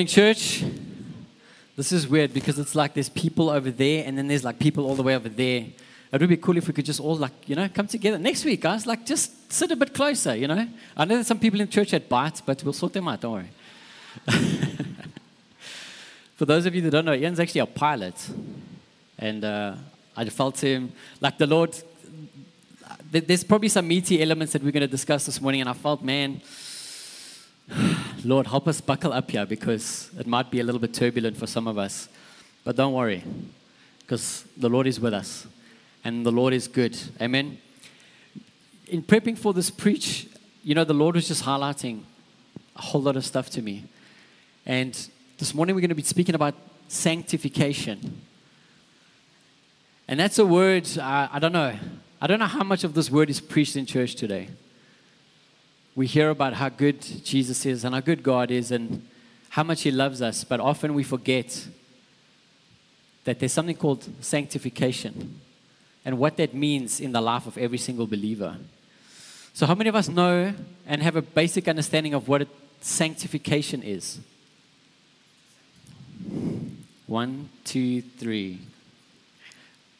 Morning, church. This is weird because it's like there's people over there and then there's like people all the way over there. It would be cool if we could just all like, you know, come together. Next week, guys, like just sit a bit closer, you know. I know that some people in church had bites, but we'll sort them out, don't worry. For those of you that don't know, Ian's actually a pilot. And uh, I felt him, like the Lord, there's probably some meaty elements that we're going to discuss this morning. And I felt, man, Lord, help us buckle up here because it might be a little bit turbulent for some of us. But don't worry, because the Lord is with us and the Lord is good. Amen. In prepping for this preach, you know, the Lord was just highlighting a whole lot of stuff to me. And this morning we're going to be speaking about sanctification. And that's a word, uh, I don't know. I don't know how much of this word is preached in church today we hear about how good Jesus is and how good God is and how much He loves us, but often we forget that there's something called sanctification and what that means in the life of every single believer. So, how many of us know and have a basic understanding of what sanctification is? One, two, three.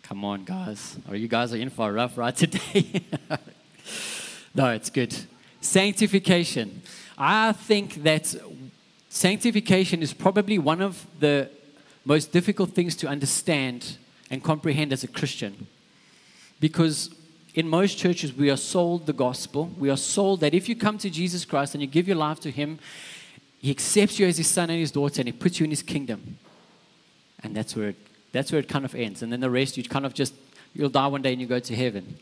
Come on, guys. Or oh, you guys are in for a rough ride today. no, it's good. Sanctification. I think that sanctification is probably one of the most difficult things to understand and comprehend as a Christian. Because in most churches, we are sold the gospel. We are sold that if you come to Jesus Christ and you give your life to Him, He accepts you as His son and His daughter and He puts you in His kingdom. And that's where it, that's where it kind of ends. And then the rest, you kind of just, you'll die one day and you go to heaven.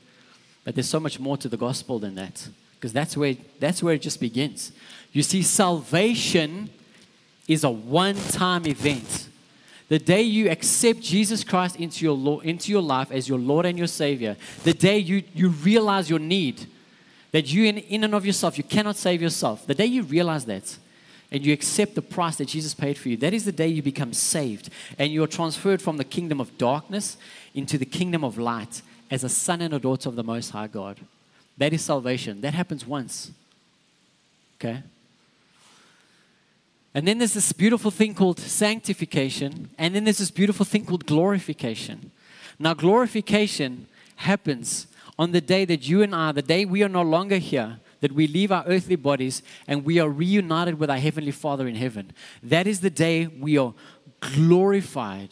But there's so much more to the gospel than that because that's where that's where it just begins. You see, salvation is a one-time event. The day you accept Jesus Christ into your, into your life as your Lord and your Savior, the day you, you realize your need, that you, in, in and of yourself, you cannot save yourself, the day you realize that and you accept the price that Jesus paid for you, that is the day you become saved and you're transferred from the kingdom of darkness into the kingdom of light as a son and a daughter of the Most High God. That is salvation. That happens once. Okay? And then there's this beautiful thing called sanctification, and then there's this beautiful thing called glorification. Now, glorification happens on the day that you and I, the day we are no longer here, that we leave our earthly bodies and we are reunited with our Heavenly Father in heaven. That is the day we are glorified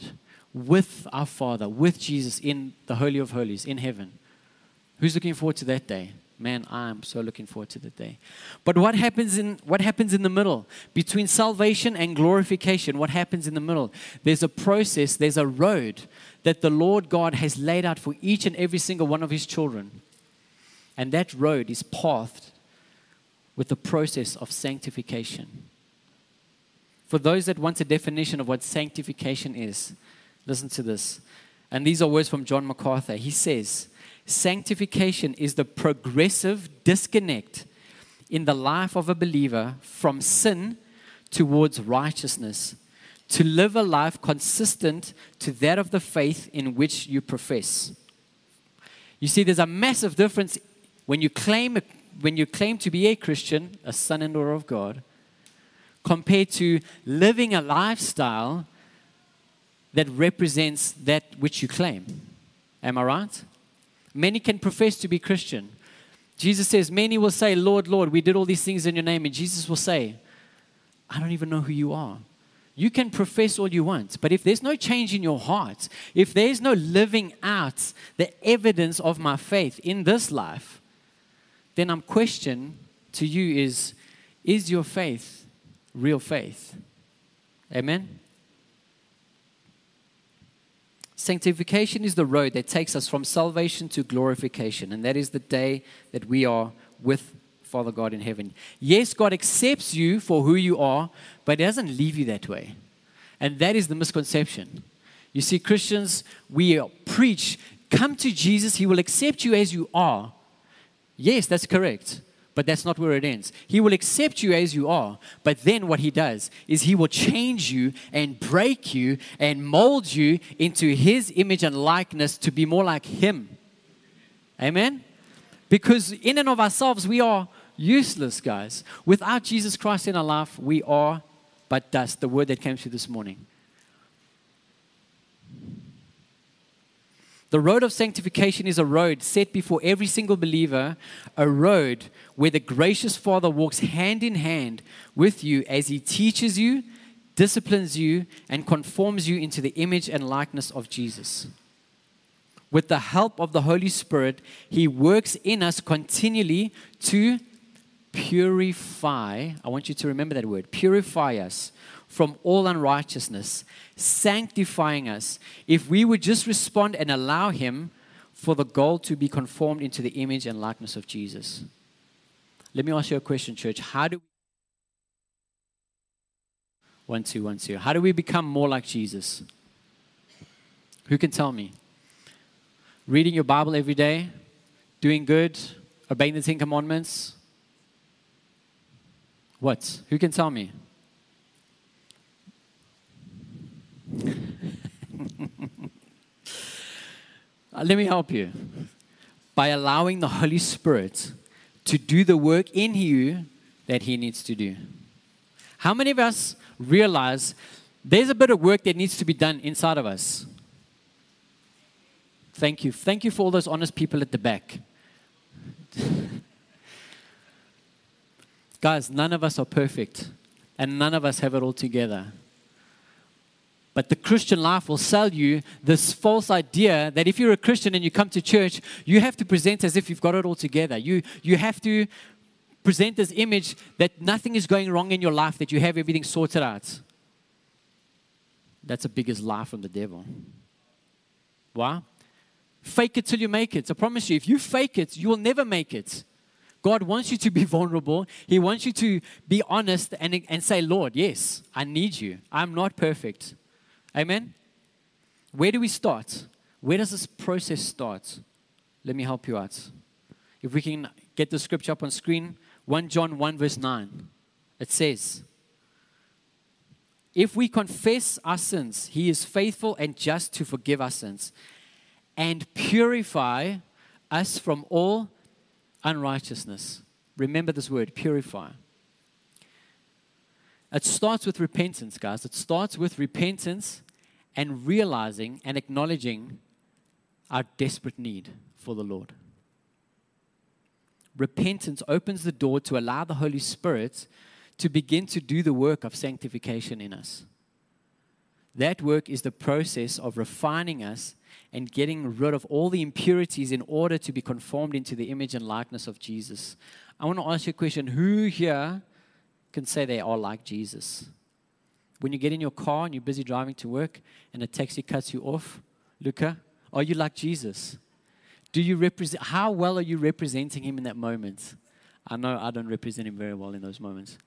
with our Father, with Jesus in the Holy of Holies, in heaven. Who's looking forward to that day? Man, I'm so looking forward to the day. But what happens in what happens in the middle between salvation and glorification? What happens in the middle? There's a process, there's a road that the Lord God has laid out for each and every single one of his children. And that road is pathed with the process of sanctification. For those that want a definition of what sanctification is, listen to this. And these are words from John MacArthur. He says, Sanctification is the progressive disconnect in the life of a believer from sin towards righteousness, to live a life consistent to that of the faith in which you profess. You see, there's a massive difference when you claim, when you claim to be a Christian, a son and daughter of God, compared to living a lifestyle that represents that which you claim. Am I right? Many can profess to be Christian. Jesus says, Many will say, Lord, Lord, we did all these things in your name. And Jesus will say, I don't even know who you are. You can profess all you want, but if there's no change in your heart, if there's no living out the evidence of my faith in this life, then I'm question to you is is your faith real faith? Amen. Sanctification is the road that takes us from salvation to glorification, and that is the day that we are with Father God in heaven. Yes, God accepts you for who you are, but He doesn't leave you that way. And that is the misconception. You see, Christians, we preach, come to Jesus, He will accept you as you are. Yes, that's correct. But that's not where it ends. He will accept you as you are, but then what he does is he will change you and break you and mold you into his image and likeness to be more like him. Amen? Because in and of ourselves, we are useless, guys. Without Jesus Christ in our life, we are but dust, the word that came through this morning. The road of sanctification is a road set before every single believer, a road where the gracious Father walks hand in hand with you as he teaches you, disciplines you, and conforms you into the image and likeness of Jesus. With the help of the Holy Spirit, he works in us continually to purify. I want you to remember that word purify us from all unrighteousness, sanctifying us. If we would just respond and allow Him for the goal to be conformed into the image and likeness of Jesus. Let me ask you a question, church. How do one, two, one, two. How do we become more like Jesus? Who can tell me? Reading your Bible every day, doing good, obeying the Ten Commandments, what? Who can tell me? Uh, let me help you. By allowing the Holy Spirit to do the work in you that He needs to do. How many of us realize there's a bit of work that needs to be done inside of us? Thank you. Thank you for all those honest people at the back. Guys, none of us are perfect, and none of us have it all together. But the Christian life will sell you this false idea that if you're a Christian and you come to church, you have to present as if you've got it all together. You, you have to present this image that nothing is going wrong in your life, that you have everything sorted out. That's the biggest lie from the devil. Why? Fake it till you make it. I promise you, if you fake it, you will never make it. God wants you to be vulnerable. He wants you to be honest and, and say, Lord, yes, I need you. I'm not perfect. Amen? Where do we start? Where does this process start? Let me help you out. If we can get the scripture up on screen, 1 John 1, verse 9. It says, If we confess our sins, he is faithful and just to forgive our sins and purify us from all unrighteousness. Remember this word, purify. It starts with repentance, guys. It starts with repentance and realizing and acknowledging our desperate need for the Lord. Repentance opens the door to allow the Holy Spirit to begin to do the work of sanctification in us. That work is the process of refining us and getting rid of all the impurities in order to be conformed into the image and likeness of Jesus. I want to ask you a question Who here can say they are like Jesus? When you get in your car and you're busy driving to work and a taxi cuts you off, Luca, are you like Jesus? Do you represent how well are you representing him in that moment? I know I don't represent him very well in those moments.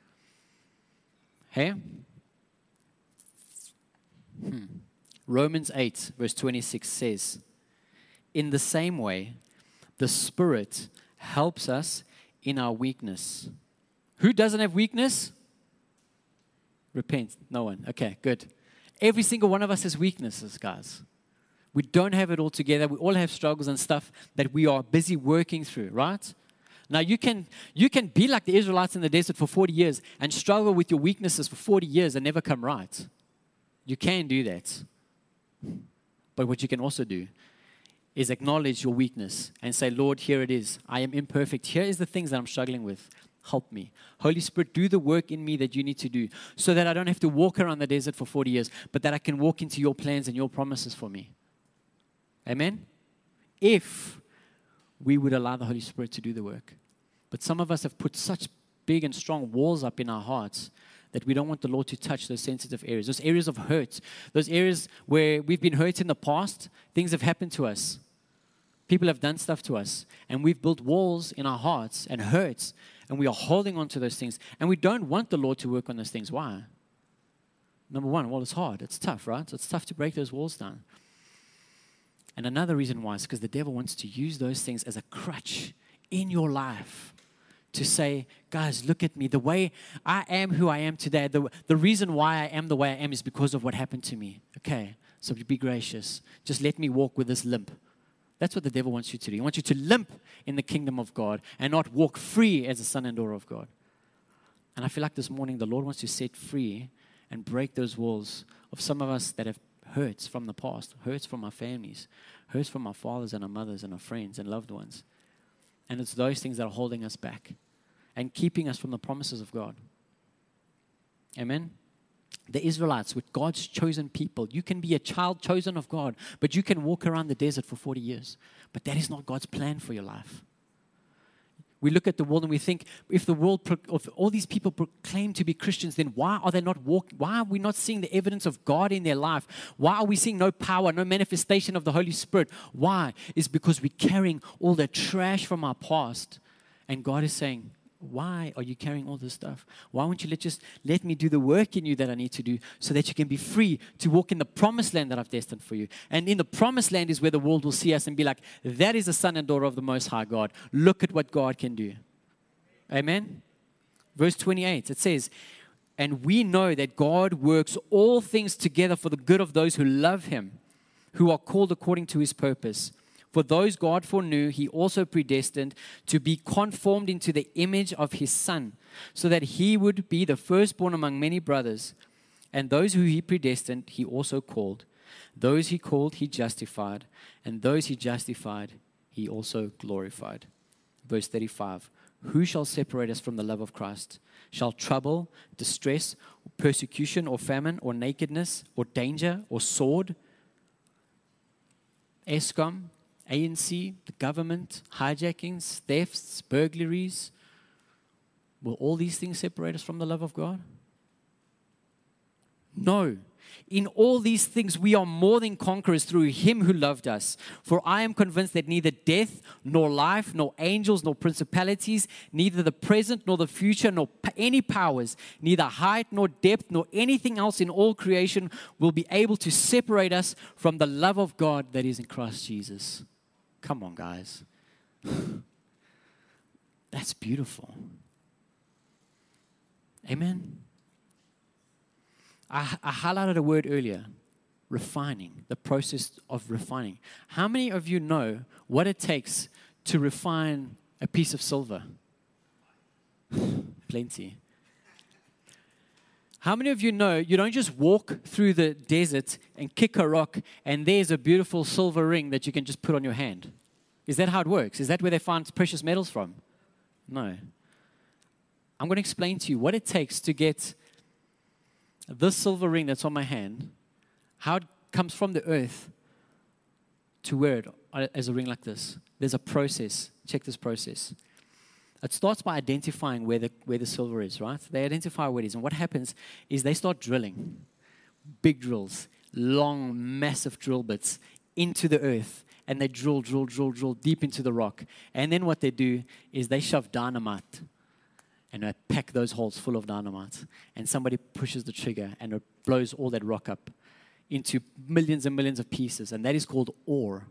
Hey? Hmm. Romans 8, verse 26 says, In the same way, the Spirit helps us in our weakness. Who doesn't have weakness? Repent. No one. Okay, good. Every single one of us has weaknesses, guys. We don't have it all together. We all have struggles and stuff that we are busy working through, right? Now you can you can be like the Israelites in the desert for 40 years and struggle with your weaknesses for 40 years and never come right. You can do that. But what you can also do is acknowledge your weakness and say, Lord, here it is. I am imperfect. Here is the things that I'm struggling with. Help me. Holy Spirit, do the work in me that you need to do so that I don't have to walk around the desert for 40 years, but that I can walk into your plans and your promises for me. Amen? If we would allow the Holy Spirit to do the work. But some of us have put such big and strong walls up in our hearts that we don't want the Lord to touch those sensitive areas, those areas of hurt, those areas where we've been hurt in the past, things have happened to us. People have done stuff to us, and we've built walls in our hearts and hurts, and we are holding on to those things, and we don't want the Lord to work on those things. Why? Number one, well, it's hard, it's tough, right? It's tough to break those walls down. And another reason why is because the devil wants to use those things as a crutch in your life to say, guys, look at me. The way I am who I am today, the, the reason why I am the way I am is because of what happened to me. Okay, so be gracious. Just let me walk with this limp. That's what the devil wants you to do. He wants you to limp in the kingdom of God and not walk free as a son and daughter of God. And I feel like this morning the Lord wants to set free and break those walls of some of us that have hurts from the past, hurts from our families, hurts from our fathers and our mothers and our friends and loved ones. And it's those things that are holding us back and keeping us from the promises of God. Amen. The Israelites with God's chosen people. You can be a child chosen of God, but you can walk around the desert for 40 years. But that is not God's plan for your life. We look at the world and we think, if the world, if all these people proclaim to be Christians, then why are they not walking? Why are we not seeing the evidence of God in their life? Why are we seeing no power, no manifestation of the Holy Spirit? Why? Is because we're carrying all the trash from our past. And God is saying, why are you carrying all this stuff? Why won't you let just let me do the work in you that I need to do so that you can be free to walk in the promised land that I've destined for you? And in the promised land is where the world will see us and be like, that is a son and daughter of the most high God. Look at what God can do. Amen. Verse 28, it says, And we know that God works all things together for the good of those who love him, who are called according to his purpose. For those God foreknew, he also predestined to be conformed into the image of his Son, so that he would be the firstborn among many brothers. And those who he predestined, he also called. Those he called, he justified. And those he justified, he also glorified. Verse 35 Who shall separate us from the love of Christ? Shall trouble, distress, persecution, or famine, or nakedness, or danger, or sword? Eskom, ANC, the government, hijackings, thefts, burglaries. Will all these things separate us from the love of God? No. In all these things, we are more than conquerors through Him who loved us. For I am convinced that neither death, nor life, nor angels, nor principalities, neither the present, nor the future, nor any powers, neither height, nor depth, nor anything else in all creation will be able to separate us from the love of God that is in Christ Jesus. Come on, guys. That's beautiful. Amen. I, I highlighted a word earlier refining, the process of refining. How many of you know what it takes to refine a piece of silver? Plenty. How many of you know you don't just walk through the desert and kick a rock and there's a beautiful silver ring that you can just put on your hand? Is that how it works? Is that where they find precious metals from? No. I'm going to explain to you what it takes to get this silver ring that's on my hand, how it comes from the earth to wear it uh, as a ring like this. There's a process. Check this process. It starts by identifying where the, where the silver is, right? They identify where it is. And what happens is they start drilling big drills, long, massive drill bits into the earth. And they drill, drill, drill, drill deep into the rock. And then what they do is they shove dynamite and they pack those holes full of dynamite. And somebody pushes the trigger and it blows all that rock up into millions and millions of pieces. And that is called ore.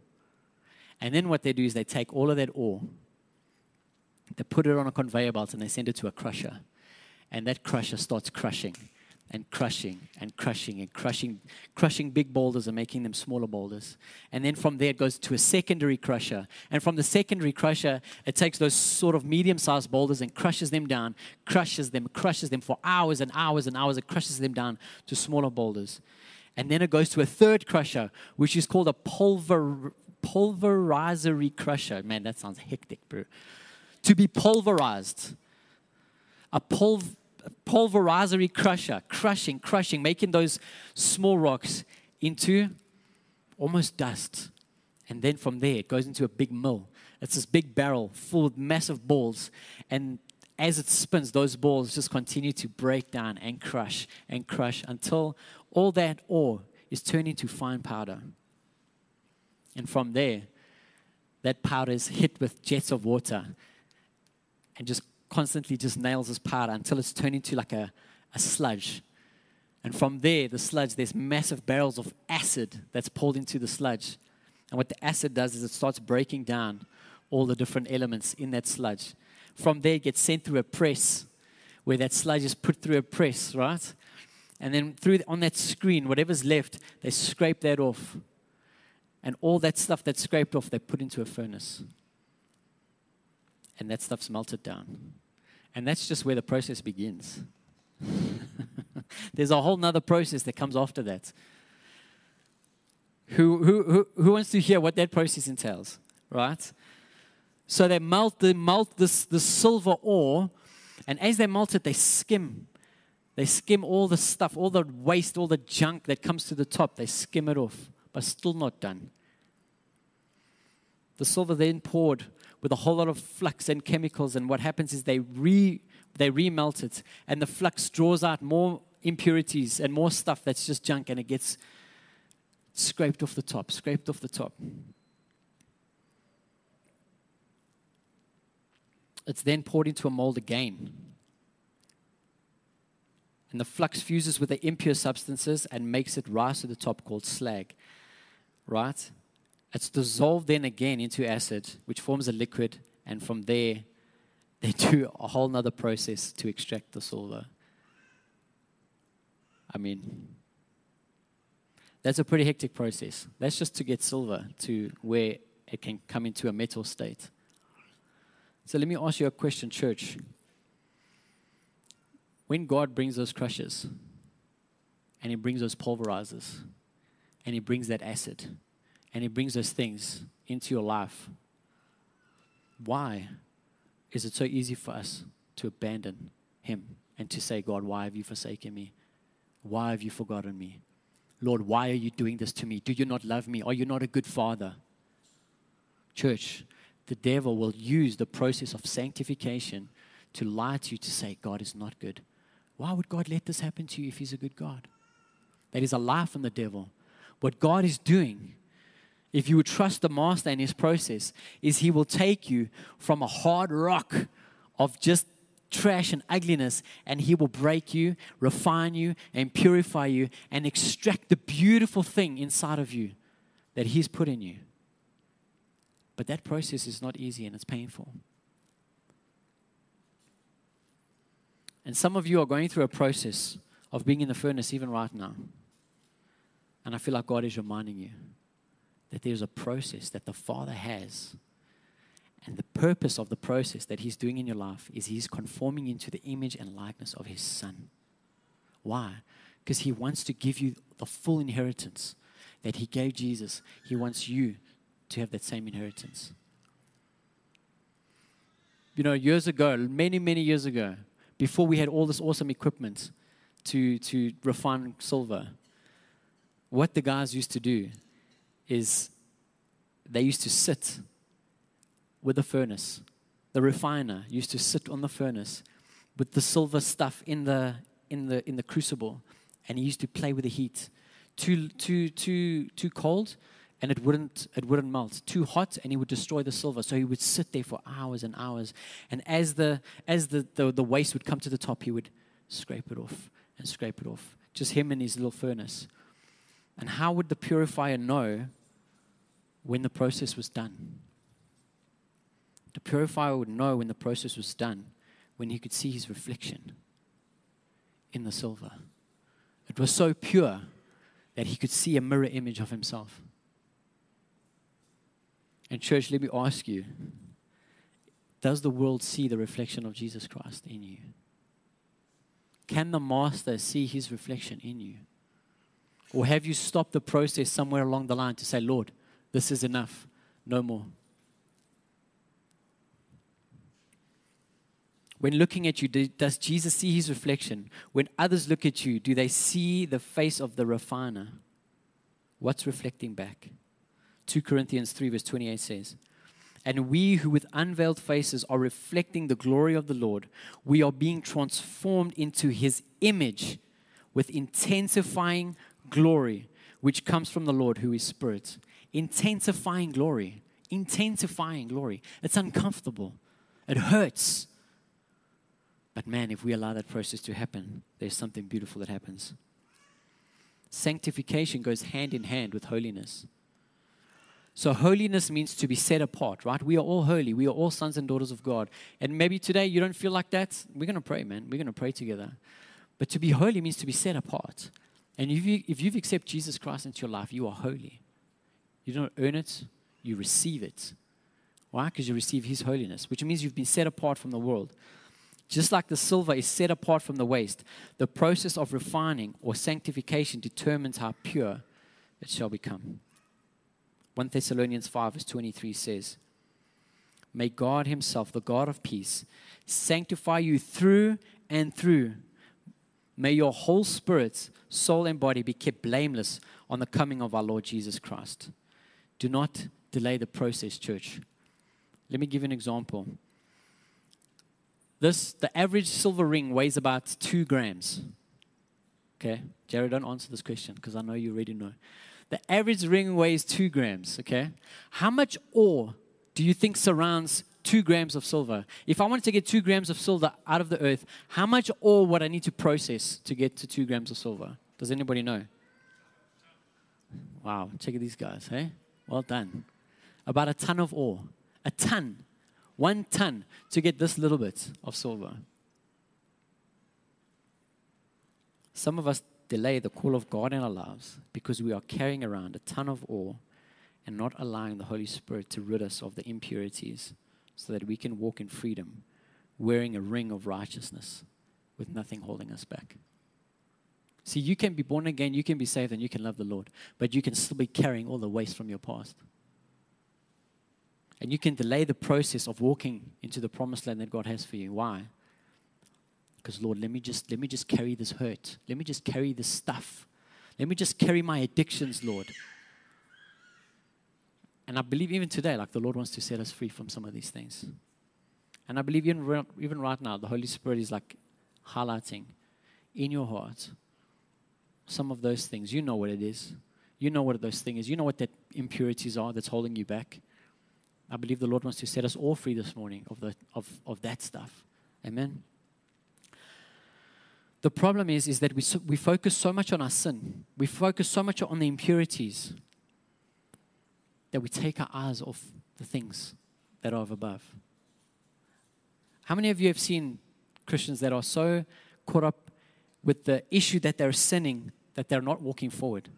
And then what they do is they take all of that ore they put it on a conveyor belt and they send it to a crusher. And that crusher starts crushing and crushing and crushing and crushing, crushing big boulders and making them smaller boulders. And then from there, it goes to a secondary crusher. And from the secondary crusher, it takes those sort of medium sized boulders and crushes them down, crushes them, crushes them for hours and hours and hours. It crushes them down to smaller boulders. And then it goes to a third crusher, which is called a pulver, pulverizery crusher. Man, that sounds hectic, bro to be pulverized. A pulv- pulverizery crusher, crushing, crushing, making those small rocks into almost dust. And then from there, it goes into a big mill. It's this big barrel full of massive balls. And as it spins, those balls just continue to break down and crush and crush until all that ore is turned into fine powder. And from there, that powder is hit with jets of water and just constantly just nails this powder until it's turned into like a, a sludge. And from there, the sludge, there's massive barrels of acid that's poured into the sludge. And what the acid does is it starts breaking down all the different elements in that sludge. From there, it gets sent through a press where that sludge is put through a press, right? And then through on that screen, whatever's left, they scrape that off. And all that stuff that's scraped off, they put into a furnace and that stuff's melted down. And that's just where the process begins. There's a whole nother process that comes after that. Who, who, who, who wants to hear what that process entails? Right? So they melt, they melt this, this silver ore, and as they melt it, they skim. They skim all the stuff, all the waste, all the junk that comes to the top. They skim it off, but still not done. The silver then poured with a whole lot of flux and chemicals, and what happens is they re they remelt it, and the flux draws out more impurities and more stuff that's just junk, and it gets scraped off the top, scraped off the top. It's then poured into a mold again. And the flux fuses with the impure substances and makes it rise to the top called slag. Right? It's dissolved then again into acid, which forms a liquid, and from there they do a whole nother process to extract the silver. I mean, that's a pretty hectic process. That's just to get silver to where it can come into a metal state. So let me ask you a question, church. When God brings those crushes, and He brings those pulverizers, and He brings that acid, and He brings those things into your life, why is it so easy for us to abandon Him and to say, God, why have you forsaken me? Why have you forgotten me? Lord, why are you doing this to me? Do you not love me? Are you not a good father? Church, the devil will use the process of sanctification to lie to you to say, God is not good. Why would God let this happen to you if He's a good God? That is a lie from the devil. What God is doing, if you would trust the Master in His process, is He will take you from a hard rock of just trash and ugliness, and He will break you, refine you, and purify you, and extract the beautiful thing inside of you that He's put in you. But that process is not easy and it's painful. And some of you are going through a process of being in the furnace even right now. And I feel like God is reminding you that there's a process that the Father has. And the purpose of the process that He's doing in your life is He's conforming into the image and likeness of His Son. Why? Because He wants to give you the full inheritance that He gave Jesus. He wants you to have that same inheritance. You know, years ago, many, many years ago, before we had all this awesome equipment to, to refine silver, what the guys used to do is they used to sit with the furnace. The refiner used to sit on the furnace with the silver stuff in the, in the, in the crucible, and he used to play with the heat. Too, too, too, too cold, and it wouldn't it wouldn't melt. Too hot and he would destroy the silver. So he would sit there for hours and hours. And as the as the, the, the waste would come to the top he would scrape it off and scrape it off. Just him and his little furnace. And how would the purifier know when the process was done the purifier would know when the process was done when he could see his reflection in the silver it was so pure that he could see a mirror image of himself and, church, let me ask you Does the world see the reflection of Jesus Christ in you? Can the Master see his reflection in you? Or have you stopped the process somewhere along the line to say, Lord, this is enough, no more? When looking at you, does Jesus see his reflection? When others look at you, do they see the face of the refiner? What's reflecting back? 2 Corinthians 3, verse 28 says, And we who with unveiled faces are reflecting the glory of the Lord, we are being transformed into his image with intensifying glory, which comes from the Lord who is Spirit. Intensifying glory. Intensifying glory. It's uncomfortable, it hurts. But man, if we allow that process to happen, there's something beautiful that happens. Sanctification goes hand in hand with holiness. So, holiness means to be set apart, right? We are all holy. We are all sons and daughters of God. And maybe today you don't feel like that. We're going to pray, man. We're going to pray together. But to be holy means to be set apart. And if, you, if you've accepted Jesus Christ into your life, you are holy. You don't earn it, you receive it. Why? Because you receive His holiness, which means you've been set apart from the world. Just like the silver is set apart from the waste, the process of refining or sanctification determines how pure it shall become. 1 Thessalonians 5, verse 23 says, May God Himself, the God of peace, sanctify you through and through. May your whole spirit, soul, and body be kept blameless on the coming of our Lord Jesus Christ. Do not delay the process, church. Let me give you an example. This, the average silver ring weighs about two grams. Okay, Jared, don't answer this question because I know you already know. The average ring weighs two grams. Okay, how much ore do you think surrounds two grams of silver? If I wanted to get two grams of silver out of the earth, how much ore would I need to process to get to two grams of silver? Does anybody know? Wow, check these guys, hey? Well done. About a ton of ore. A ton. One ton to get this little bit of silver. Some of us delay the call of God in our lives because we are carrying around a ton of ore and not allowing the Holy Spirit to rid us of the impurities so that we can walk in freedom, wearing a ring of righteousness with nothing holding us back. See, you can be born again, you can be saved, and you can love the Lord, but you can still be carrying all the waste from your past. And you can delay the process of walking into the promised land that God has for you. Why? Because Lord, let me just let me just carry this hurt. Let me just carry this stuff. Let me just carry my addictions, Lord. And I believe even today, like the Lord wants to set us free from some of these things. And I believe even, even right now, the Holy Spirit is like highlighting in your heart some of those things. You know what it is. You know what those things is. You know what that impurities are that's holding you back. I believe the Lord wants to set us all free this morning of, the, of, of that stuff. Amen. The problem is, is that we, we focus so much on our sin. We focus so much on the impurities that we take our eyes off the things that are above. How many of you have seen Christians that are so caught up with the issue that they're sinning that they're not walking forward.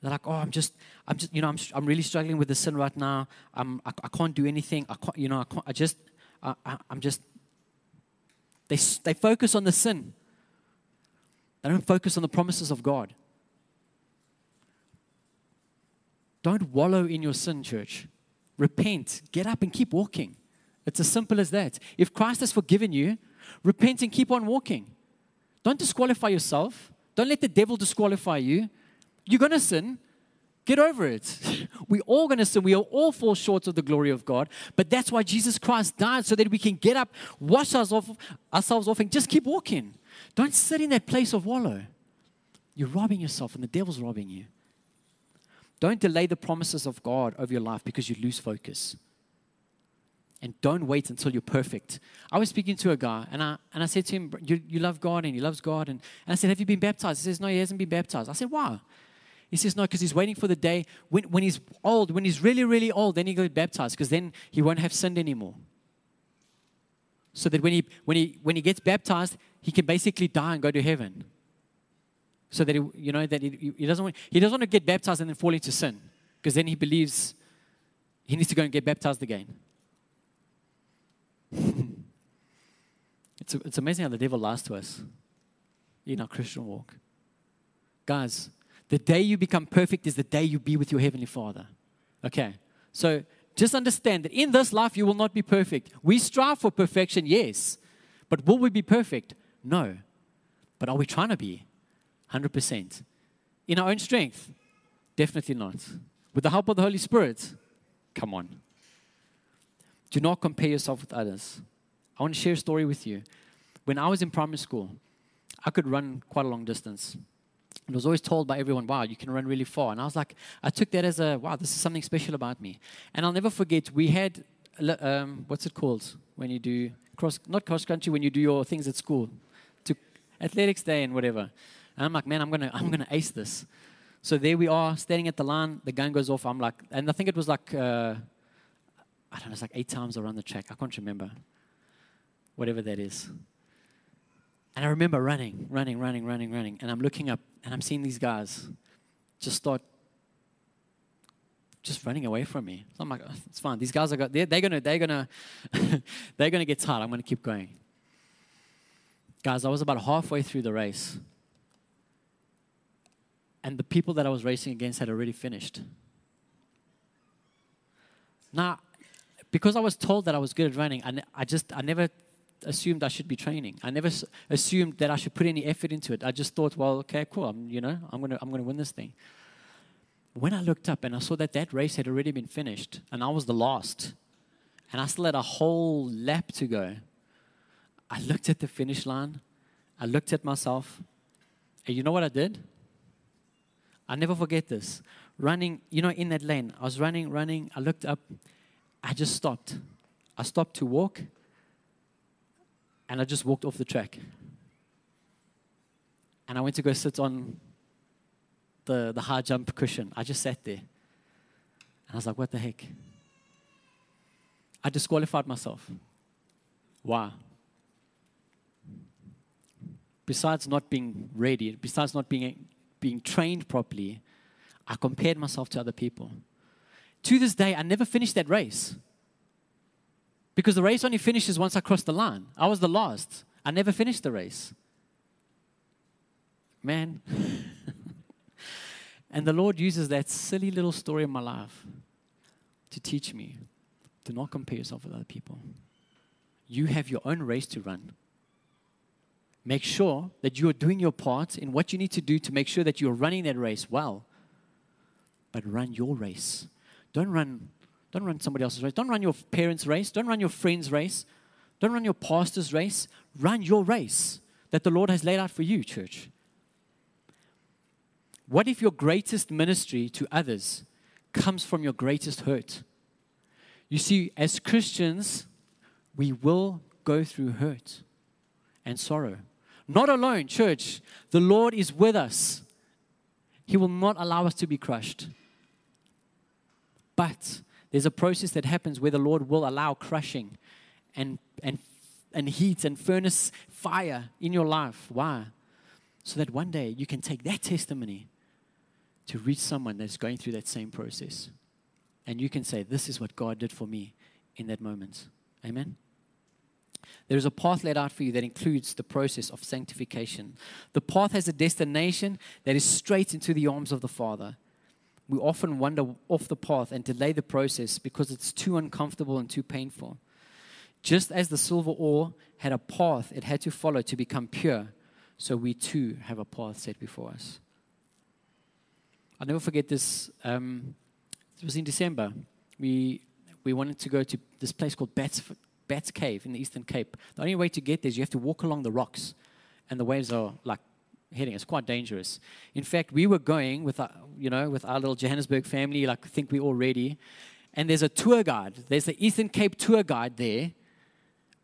They're like, oh, I'm just, I'm just, you know, I'm, I'm really struggling with the sin right now. I'm, I, I can't do anything. I can't, you know, I can't, I just, I, I, I'm just, they, they focus on the sin. They don't focus on the promises of God. Don't wallow in your sin, church. Repent, get up and keep walking. It's as simple as that. If Christ has forgiven you, repent and keep on walking. Don't disqualify yourself. Don't let the devil disqualify you. You're going to sin. Get over it. We're all going to sin. We all fall short of the glory of God. But that's why Jesus Christ died so that we can get up, wash off, ourselves off, and just keep walking. Don't sit in that place of wallow. You're robbing yourself, and the devil's robbing you. Don't delay the promises of God over your life because you lose focus and don't wait until you're perfect. I was speaking to a guy, and I, and I said to him, you, you love God and he loves God. And, and I said, Have you been baptized? He says, No, he hasn't been baptized. I said, Why? He says, No, because he's waiting for the day when, when he's old, when he's really, really old, then he goes baptized, because then he won't have sinned anymore. So that when he, when, he, when he gets baptized, he can basically die and go to heaven. So that, he, you know, that he, he, doesn't want, he doesn't want to get baptized and then fall into sin, because then he believes he needs to go and get baptized again. it's, it's amazing how the devil lies to us in our Christian walk. Guys, the day you become perfect is the day you be with your Heavenly Father. Okay, so just understand that in this life you will not be perfect. We strive for perfection, yes, but will we be perfect? No. But are we trying to be? 100%. In our own strength? Definitely not. With the help of the Holy Spirit? Come on. Do not compare yourself with others. I want to share a story with you. When I was in primary school, I could run quite a long distance. I was always told by everyone, wow, you can run really far. And I was like, I took that as a, wow, this is something special about me. And I'll never forget, we had, um, what's it called? When you do cross, not cross country, when you do your things at school, to athletics day and whatever. And I'm like, man, I'm going to I'm gonna ace this. So there we are, standing at the line, the gun goes off. I'm like, and I think it was like, uh, I don't know, it's like eight times around the track. I can't remember. Whatever that is. And I remember running, running, running, running, running. And I'm looking up and I'm seeing these guys just start just running away from me. So I'm like, oh, it's fine. These guys are they're, they're gonna they're gonna they're gonna get tired. I'm gonna keep going. Guys, I was about halfway through the race. And the people that I was racing against had already finished. Now, because I was told that I was good at running, I, I just, I never assumed I should be training. I never assumed that I should put any effort into it. I just thought, well, okay, cool. I'm, you know, I'm gonna, I'm gonna win this thing. When I looked up and I saw that that race had already been finished, and I was the last, and I still had a whole lap to go. I looked at the finish line. I looked at myself, and you know what I did? I never forget this. Running, you know, in that lane, I was running, running. I looked up. I just stopped. I stopped to walk and I just walked off the track. And I went to go sit on the, the high jump cushion. I just sat there. And I was like, what the heck? I disqualified myself. Why? Besides not being ready, besides not being, being trained properly, I compared myself to other people. To this day, I never finished that race. Because the race only finishes once I cross the line. I was the last. I never finished the race. Man. and the Lord uses that silly little story of my life to teach me do not compare yourself with other people. You have your own race to run. Make sure that you are doing your part in what you need to do to make sure that you're running that race well. But run your race. Don't run don't run somebody else's race. Don't run your parents' race. Don't run your friend's race. Don't run your pastor's race. Run your race that the Lord has laid out for you, church. What if your greatest ministry to others comes from your greatest hurt? You see, as Christians, we will go through hurt and sorrow. Not alone, church. The Lord is with us. He will not allow us to be crushed. But there's a process that happens where the Lord will allow crushing and, and, and heat and furnace fire in your life. Why? So that one day you can take that testimony to reach someone that's going through that same process. And you can say, This is what God did for me in that moment. Amen. There's a path laid out for you that includes the process of sanctification. The path has a destination that is straight into the arms of the Father we often wander off the path and delay the process because it's too uncomfortable and too painful. Just as the silver ore had a path it had to follow to become pure, so we too have a path set before us. I'll never forget this. Um, it was in December. We, we wanted to go to this place called Bats, Bats Cave in the Eastern Cape. The only way to get there is you have to walk along the rocks, and the waves are like heading. It's quite dangerous. In fact, we were going with our, you know, with our little Johannesburg family, like I think we all ready. And there's a tour guide. There's the Eastern Cape tour guide there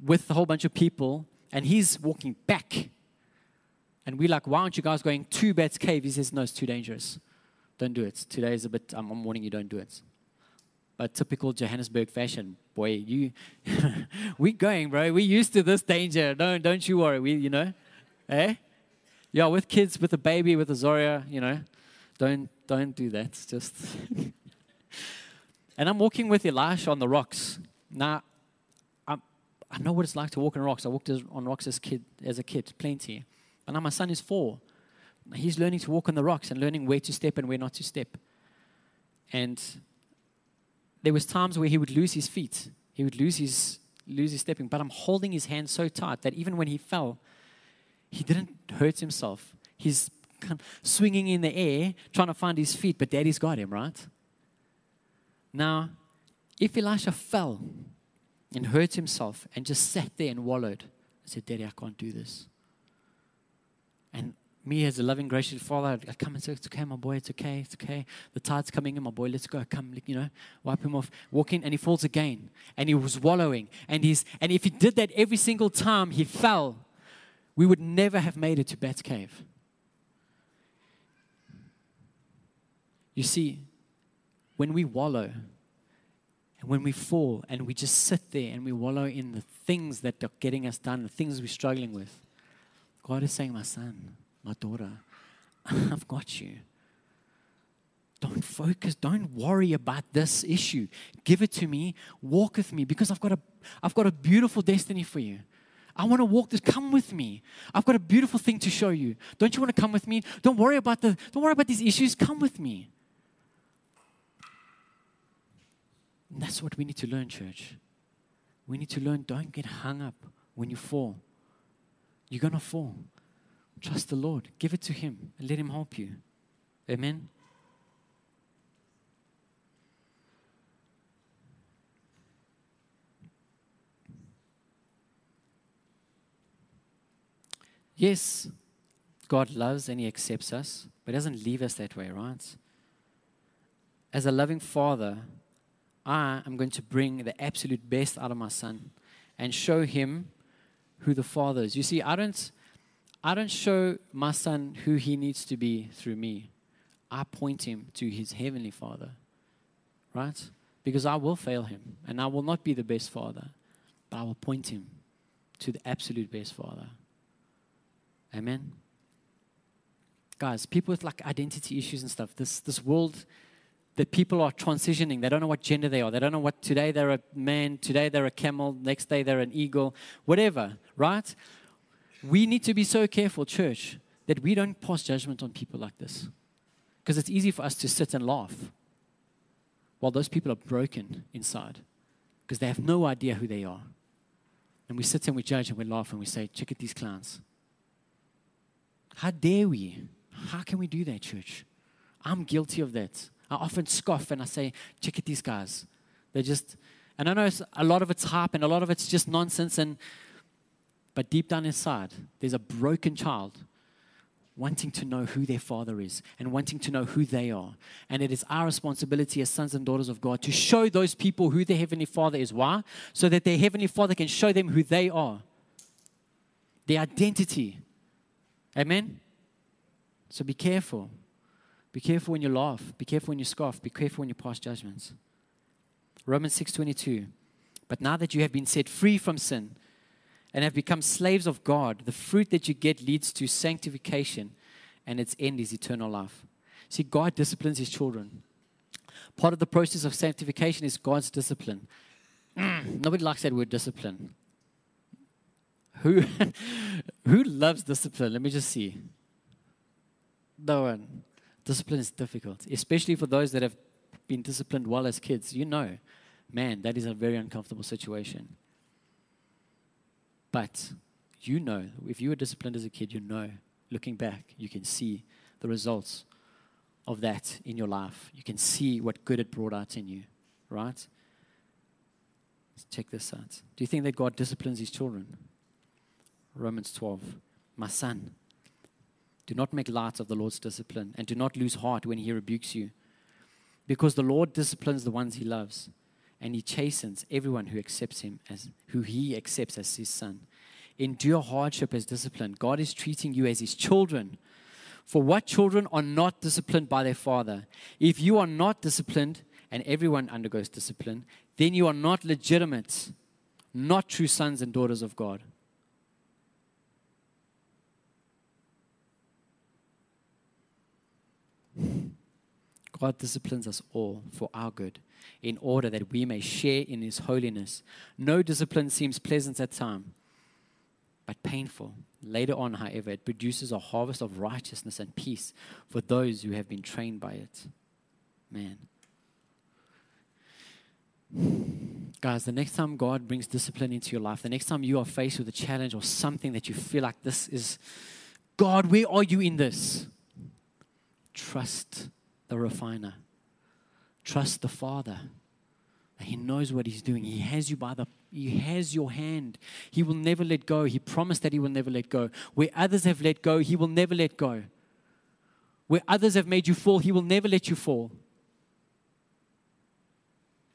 with a whole bunch of people, and he's walking back. And we're like, why aren't you guys going to Bats Cave? He says, no, it's too dangerous. Don't do it. Today is a bit, um, I'm warning you, don't do it. But typical Johannesburg fashion, boy, you, we going, bro. We used to this danger. Don't, don't you worry. We, you know, eh? Yeah, with kids, with a baby, with a Zoria, you know, don't don't do that. It's just. and I'm walking with Elisha on the rocks. Now, I'm, I know what it's like to walk on rocks. I walked on rocks as kid, as a kid, plenty. But now my son is four. He's learning to walk on the rocks and learning where to step and where not to step. And there was times where he would lose his feet. He would lose his lose his stepping. But I'm holding his hand so tight that even when he fell, he didn't hurt himself. He's swinging in the air, trying to find his feet, but daddy's got him, right? Now, if Elisha fell and hurt himself and just sat there and wallowed, I said, Daddy, I can't do this. And me as a loving, gracious father, I'd come and say, It's okay, my boy, it's okay, it's okay. The tide's coming in, my boy, let's go. Come, you know, wipe him off, walk in, and he falls again. And he was wallowing. And he's and if he did that every single time he fell, we would never have made it to Bats Cave. You see, when we wallow and when we fall and we just sit there and we wallow in the things that are getting us done, the things we're struggling with, God is saying, My son, my daughter, I've got you. Don't focus, don't worry about this issue. Give it to me, walk with me because I've got a, I've got a beautiful destiny for you. I want to walk this. Come with me. I've got a beautiful thing to show you. Don't you want to come with me? Don't worry about the don't worry about these issues. Come with me. And that's what we need to learn, church. We need to learn don't get hung up when you fall. You're going to fall. Trust the Lord. Give it to Him and let Him help you. Amen. Yes, God loves and He accepts us, but doesn't leave us that way, right? As a loving father, I am going to bring the absolute best out of my son and show him who the father is. You see, I don't I don't show my son who he needs to be through me. I point him to his heavenly father. Right? Because I will fail him and I will not be the best father, but I will point him to the absolute best father. Amen. Guys, people with like identity issues and stuff, this, this world that people are transitioning. They don't know what gender they are. They don't know what today they're a man, today they're a camel, next day they're an eagle, whatever, right? We need to be so careful, church, that we don't pass judgment on people like this. Because it's easy for us to sit and laugh while those people are broken inside because they have no idea who they are. And we sit and we judge and we laugh and we say, check out these clowns. How dare we? How can we do that, church? I'm guilty of that. I often scoff and I say, check out these guys. They're just, and I know a lot of it's hype and a lot of it's just nonsense. And but deep down inside, there's a broken child wanting to know who their father is and wanting to know who they are. And it is our responsibility as sons and daughters of God to show those people who their heavenly father is. Why? So that their heavenly father can show them who they are, their identity. Amen? So be careful. Be careful when you laugh. Be careful when you scoff. Be careful when you pass judgments. Romans 6:22. But now that you have been set free from sin and have become slaves of God, the fruit that you get leads to sanctification and its end is eternal life. See, God disciplines his children. Part of the process of sanctification is God's discipline. Nobody likes that word discipline. Who, who loves discipline? Let me just see. No one. Discipline is difficult, especially for those that have been disciplined well as kids. You know, man, that is a very uncomfortable situation. But you know, if you were disciplined as a kid, you know, looking back, you can see the results of that in your life. You can see what good it brought out in you, right? Let's check this out. Do you think that God disciplines his children? Romans 12. My son, do not make light of the Lord's discipline, and do not lose heart when he rebukes you. Because the Lord disciplines the ones he loves, and he chastens everyone who accepts him as who he accepts as his son. Endure hardship as discipline. God is treating you as his children. For what children are not disciplined by their father? If you are not disciplined, and everyone undergoes discipline, then you are not legitimate, not true sons and daughters of God. God disciplines us all for our good, in order that we may share in His holiness. No discipline seems pleasant at time, but painful. Later on, however, it produces a harvest of righteousness and peace for those who have been trained by it. Man. Guys, the next time God brings discipline into your life, the next time you are faced with a challenge or something that you feel like this is, God, where are you in this? Trust the refiner. Trust the Father. He knows what He's doing. He has you by the He has your hand. He will never let go. He promised that He will never let go. Where others have let go, He will never let go. Where others have made you fall, He will never let you fall.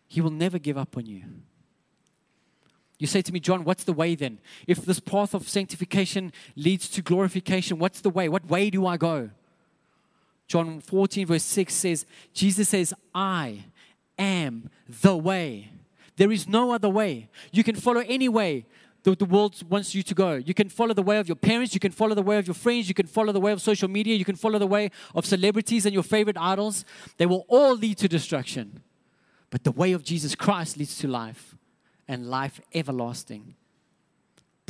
He will never give up on you. You say to me, John, what's the way then? If this path of sanctification leads to glorification, what's the way? What way do I go? John 14, verse 6 says, Jesus says, I am the way. There is no other way. You can follow any way the, the world wants you to go. You can follow the way of your parents, you can follow the way of your friends, you can follow the way of social media, you can follow the way of celebrities and your favorite idols. They will all lead to destruction. But the way of Jesus Christ leads to life and life everlasting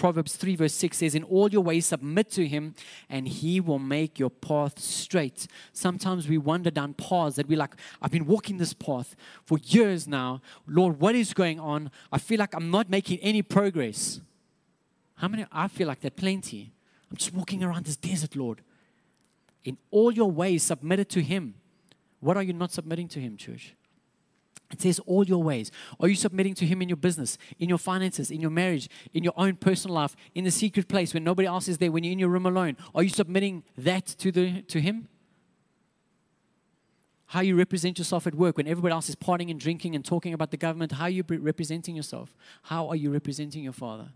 Proverbs 3, verse 6 says, In all your ways submit to him, and he will make your path straight. Sometimes we wander down paths that we're like, I've been walking this path for years now. Lord, what is going on? I feel like I'm not making any progress. How many? I feel like that plenty. I'm just walking around this desert, Lord. In all your ways, submit it to him. What are you not submitting to him, church? It says all your ways. Are you submitting to Him in your business, in your finances, in your marriage, in your own personal life, in the secret place when nobody else is there, when you're in your room alone? Are you submitting that to, the, to Him? How you represent yourself at work when everybody else is partying and drinking and talking about the government, how are you representing yourself? How are you representing your Father?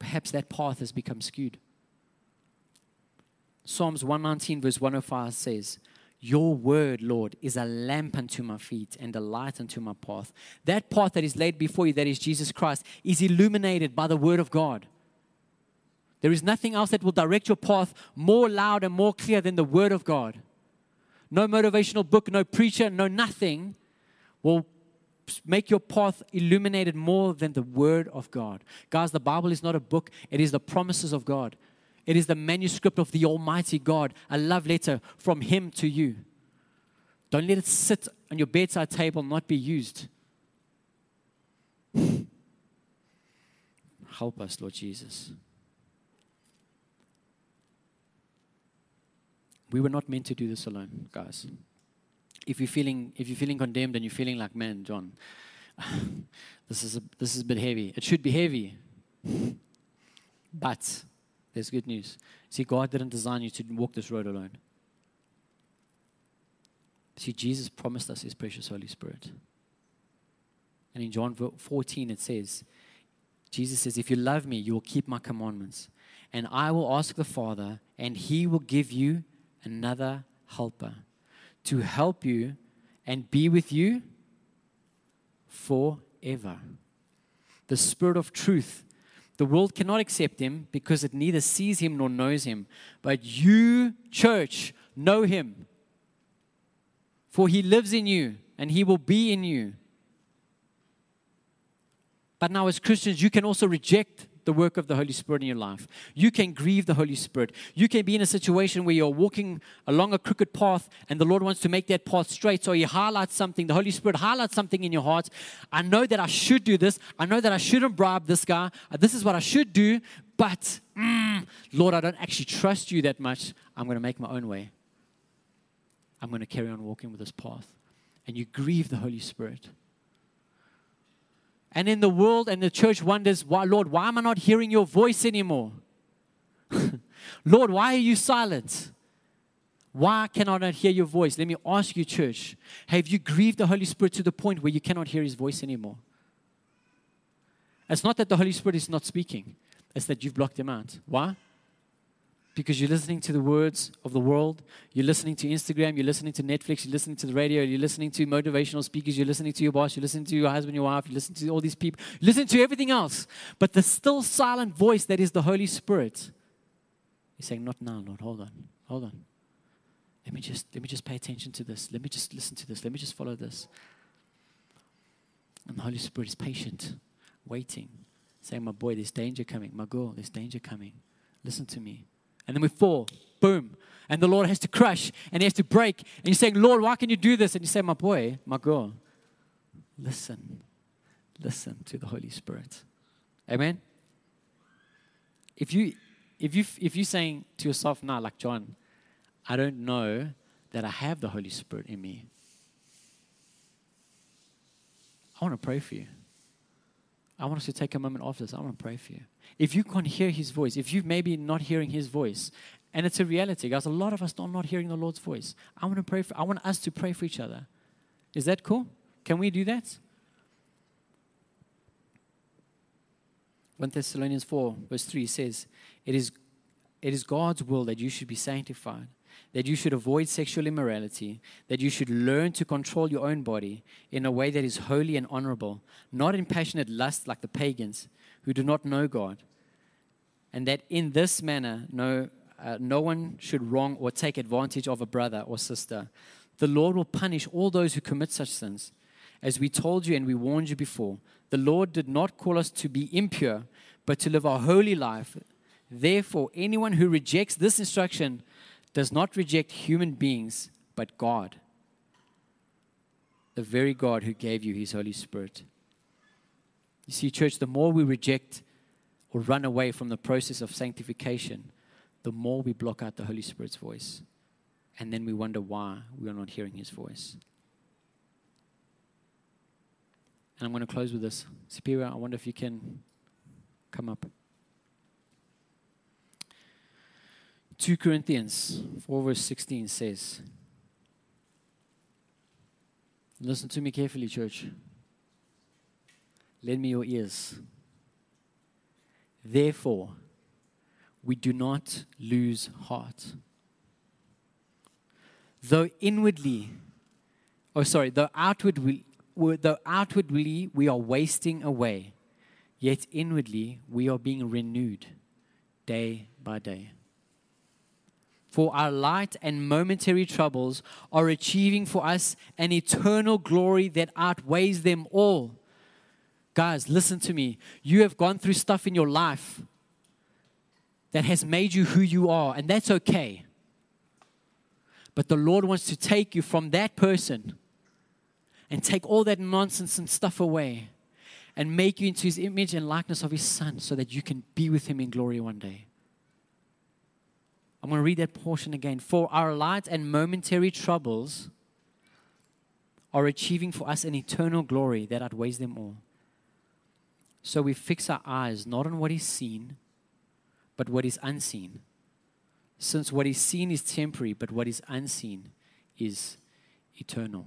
Perhaps that path has become skewed. Psalms 119, verse 105 says, your word, Lord, is a lamp unto my feet and a light unto my path. That path that is laid before you, that is Jesus Christ, is illuminated by the word of God. There is nothing else that will direct your path more loud and more clear than the word of God. No motivational book, no preacher, no nothing will make your path illuminated more than the word of God. Guys, the Bible is not a book, it is the promises of God. It is the manuscript of the Almighty God, a love letter from Him to you. Don't let it sit on your bedside table, not be used. Help us, Lord Jesus. We were not meant to do this alone, guys. If you're feeling, if you're feeling condemned and you're feeling like, man, John, this is a, this is a bit heavy. It should be heavy, but there's good news. See, God didn't design you to walk this road alone. See, Jesus promised us His precious Holy Spirit. And in John 14, it says, Jesus says, If you love me, you will keep my commandments. And I will ask the Father, and He will give you another helper to help you and be with you forever. The Spirit of truth the world cannot accept him because it neither sees him nor knows him. But you, church, know him. For he lives in you and he will be in you. But now, as Christians, you can also reject the work of the Holy Spirit in your life. You can grieve the Holy Spirit. You can be in a situation where you're walking along a crooked path and the Lord wants to make that path straight. So He highlights something, the Holy Spirit highlights something in your heart. I know that I should do this. I know that I shouldn't bribe this guy. Uh, this is what I should do. But, mm, Lord, I don't actually trust you that much. I'm going to make my own way. I'm going to carry on walking with this path. And you grieve the Holy Spirit. And in the world and the church wonders, why, Lord, why am I not hearing your voice anymore? Lord, why are you silent? Why can I hear your voice? Let me ask you, church, have you grieved the Holy Spirit to the point where you cannot hear his voice anymore? It's not that the Holy Spirit is not speaking, it's that you've blocked him out. Why? Because you're listening to the words of the world, you're listening to Instagram, you're listening to Netflix, you're listening to the radio, you're listening to motivational speakers, you're listening to your boss, you're listening to your husband, your wife, you listen to all these people, you listen to everything else. But the still silent voice that is the Holy Spirit is saying, Not now, Lord, hold on, hold on. Let me just let me just pay attention to this. Let me just listen to this. Let me just follow this. And the Holy Spirit is patient, waiting, saying, My boy, there's danger coming. My girl, there's danger coming. Listen to me. And then we fall. Boom. And the Lord has to crush and he has to break. And you're saying, Lord, why can you do this? And you say, My boy, my girl, listen. Listen to the Holy Spirit. Amen. If you if you if you're saying to yourself now, like John, I don't know that I have the Holy Spirit in me. I want to pray for you. I want us to take a moment off this. I want to pray for you. If you can't hear his voice, if you've maybe not hearing his voice, and it's a reality, guys, a lot of us are not hearing the Lord's voice. I want to pray for, I want us to pray for each other. Is that cool? Can we do that? 1 Thessalonians 4, verse 3 says, It is, it is God's will that you should be sanctified that you should avoid sexual immorality, that you should learn to control your own body in a way that is holy and honorable, not in passionate lust like the pagans who do not know God, and that in this manner no, uh, no one should wrong or take advantage of a brother or sister. The Lord will punish all those who commit such sins. As we told you and we warned you before, the Lord did not call us to be impure, but to live a holy life. Therefore, anyone who rejects this instruction does not reject human beings, but God, the very God who gave you his Holy Spirit. You see, church, the more we reject or run away from the process of sanctification, the more we block out the Holy Spirit's voice. And then we wonder why we are not hearing his voice. And I'm going to close with this. Superior, I wonder if you can come up. 2 Corinthians 4, verse 16 says, Listen to me carefully, church. Lend me your ears. Therefore, we do not lose heart. Though inwardly, oh, sorry, though outwardly, though outwardly we are wasting away, yet inwardly we are being renewed day by day. For our light and momentary troubles are achieving for us an eternal glory that outweighs them all. Guys, listen to me. You have gone through stuff in your life that has made you who you are, and that's okay. But the Lord wants to take you from that person and take all that nonsense and stuff away and make you into his image and likeness of his son so that you can be with him in glory one day. I'm going to read that portion again. For our light and momentary troubles are achieving for us an eternal glory that outweighs them all. So we fix our eyes not on what is seen, but what is unseen. Since what is seen is temporary, but what is unseen is eternal.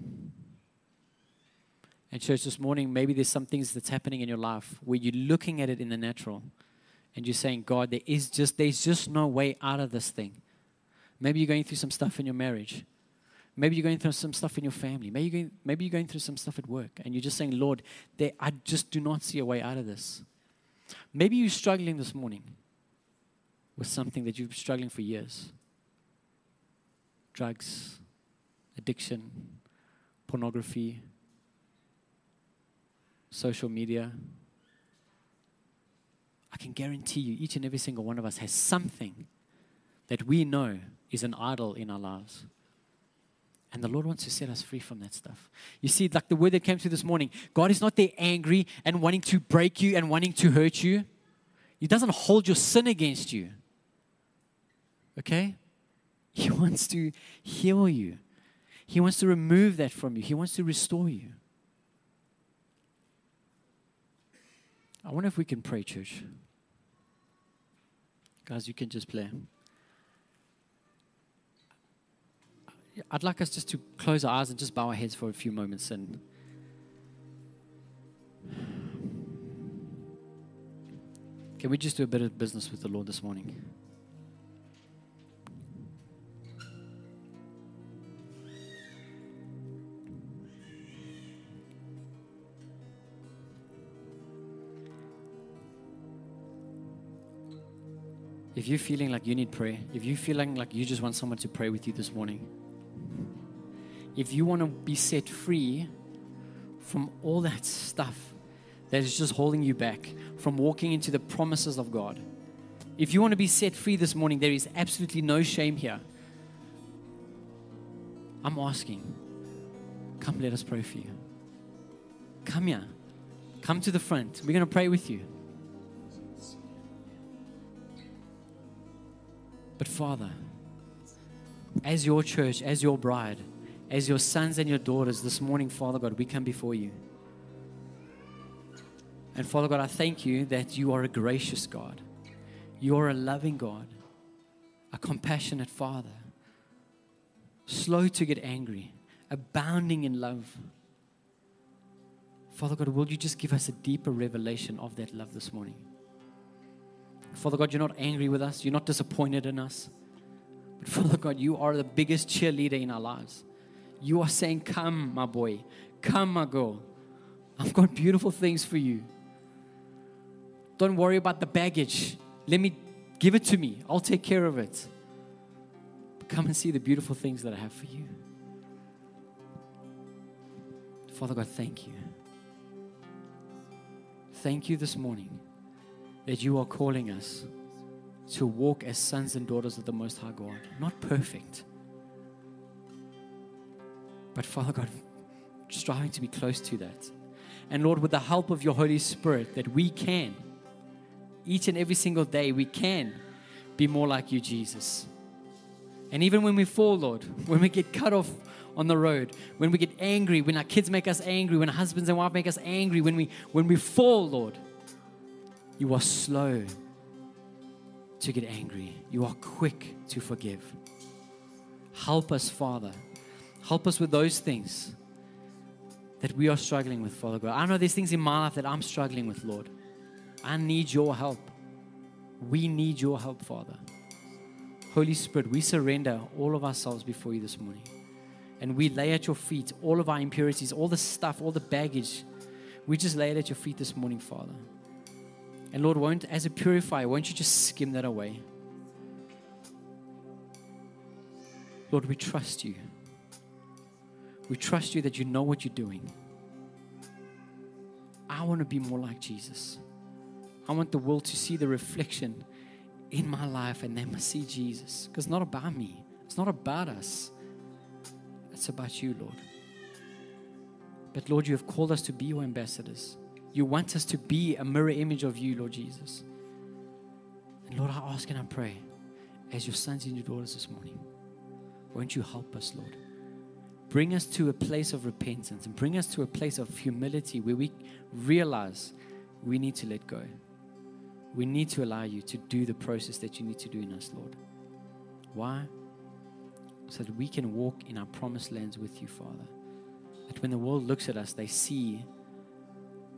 And, church, this morning, maybe there's some things that's happening in your life where you're looking at it in the natural and you're saying, God, there is just, there's just no way out of this thing. Maybe you're going through some stuff in your marriage. Maybe you're going through some stuff in your family. Maybe you're going, maybe you're going through some stuff at work and you're just saying, Lord, there, I just do not see a way out of this. Maybe you're struggling this morning with something that you've been struggling for years drugs, addiction, pornography, social media. I can guarantee you, each and every single one of us has something that we know is an idol in our lives. And the Lord wants to set us free from that stuff. You see, like the word that came through this morning, God is not there angry and wanting to break you and wanting to hurt you. He doesn't hold your sin against you. Okay? He wants to heal you, He wants to remove that from you, He wants to restore you. I wonder if we can pray, church. Guys, you can just play. I'd like us just to close our eyes and just bow our heads for a few moments and. Can we just do a bit of business with the Lord this morning? If you're feeling like you need prayer, if you're feeling like you just want someone to pray with you this morning, if you want to be set free from all that stuff that is just holding you back from walking into the promises of God, if you want to be set free this morning, there is absolutely no shame here. I'm asking, come let us pray for you. Come here. Come to the front. We're going to pray with you. But Father, as your church, as your bride, as your sons and your daughters this morning, Father God, we come before you. And Father God, I thank you that you are a gracious God. You are a loving God, a compassionate Father, slow to get angry, abounding in love. Father God, will you just give us a deeper revelation of that love this morning? Father God, you're not angry with us, you're not disappointed in us. But Father God, you are the biggest cheerleader in our lives. You are saying, Come, my boy, come, my girl. I've got beautiful things for you. Don't worry about the baggage. Let me give it to me. I'll take care of it. But come and see the beautiful things that I have for you. Father God, thank you. Thank you this morning that you are calling us to walk as sons and daughters of the Most High God. Not perfect, but Father God, striving to be close to that. And Lord, with the help of your Holy Spirit, that we can, each and every single day, we can be more like you, Jesus. And even when we fall, Lord, when we get cut off on the road, when we get angry, when our kids make us angry, when our husbands and wives make us angry, when we when we fall, Lord, you are slow to get angry. You are quick to forgive. Help us, Father. Help us with those things that we are struggling with, Father God. I know there's things in my life that I'm struggling with, Lord. I need your help. We need your help, Father. Holy Spirit, we surrender all of ourselves before you this morning. And we lay at your feet all of our impurities, all the stuff, all the baggage. We just lay it at your feet this morning, Father. And Lord, won't, as a purifier, won't you just skim that away? Lord, we trust you. We trust you that you know what you're doing. I want to be more like Jesus. I want the world to see the reflection in my life and they must see Jesus. Because it's not about me, it's not about us, it's about you, Lord. But Lord, you have called us to be your ambassadors. You want us to be a mirror image of you, Lord Jesus. And Lord, I ask and I pray, as your sons and your daughters this morning, won't you help us, Lord? Bring us to a place of repentance and bring us to a place of humility where we realize we need to let go. We need to allow you to do the process that you need to do in us, Lord. Why? So that we can walk in our promised lands with you, Father. That when the world looks at us, they see,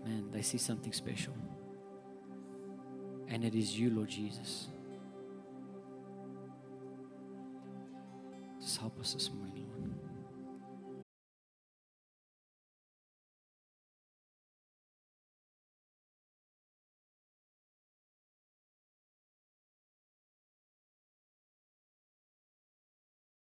man, they see something special. And it is you, Lord Jesus. Just help us this morning.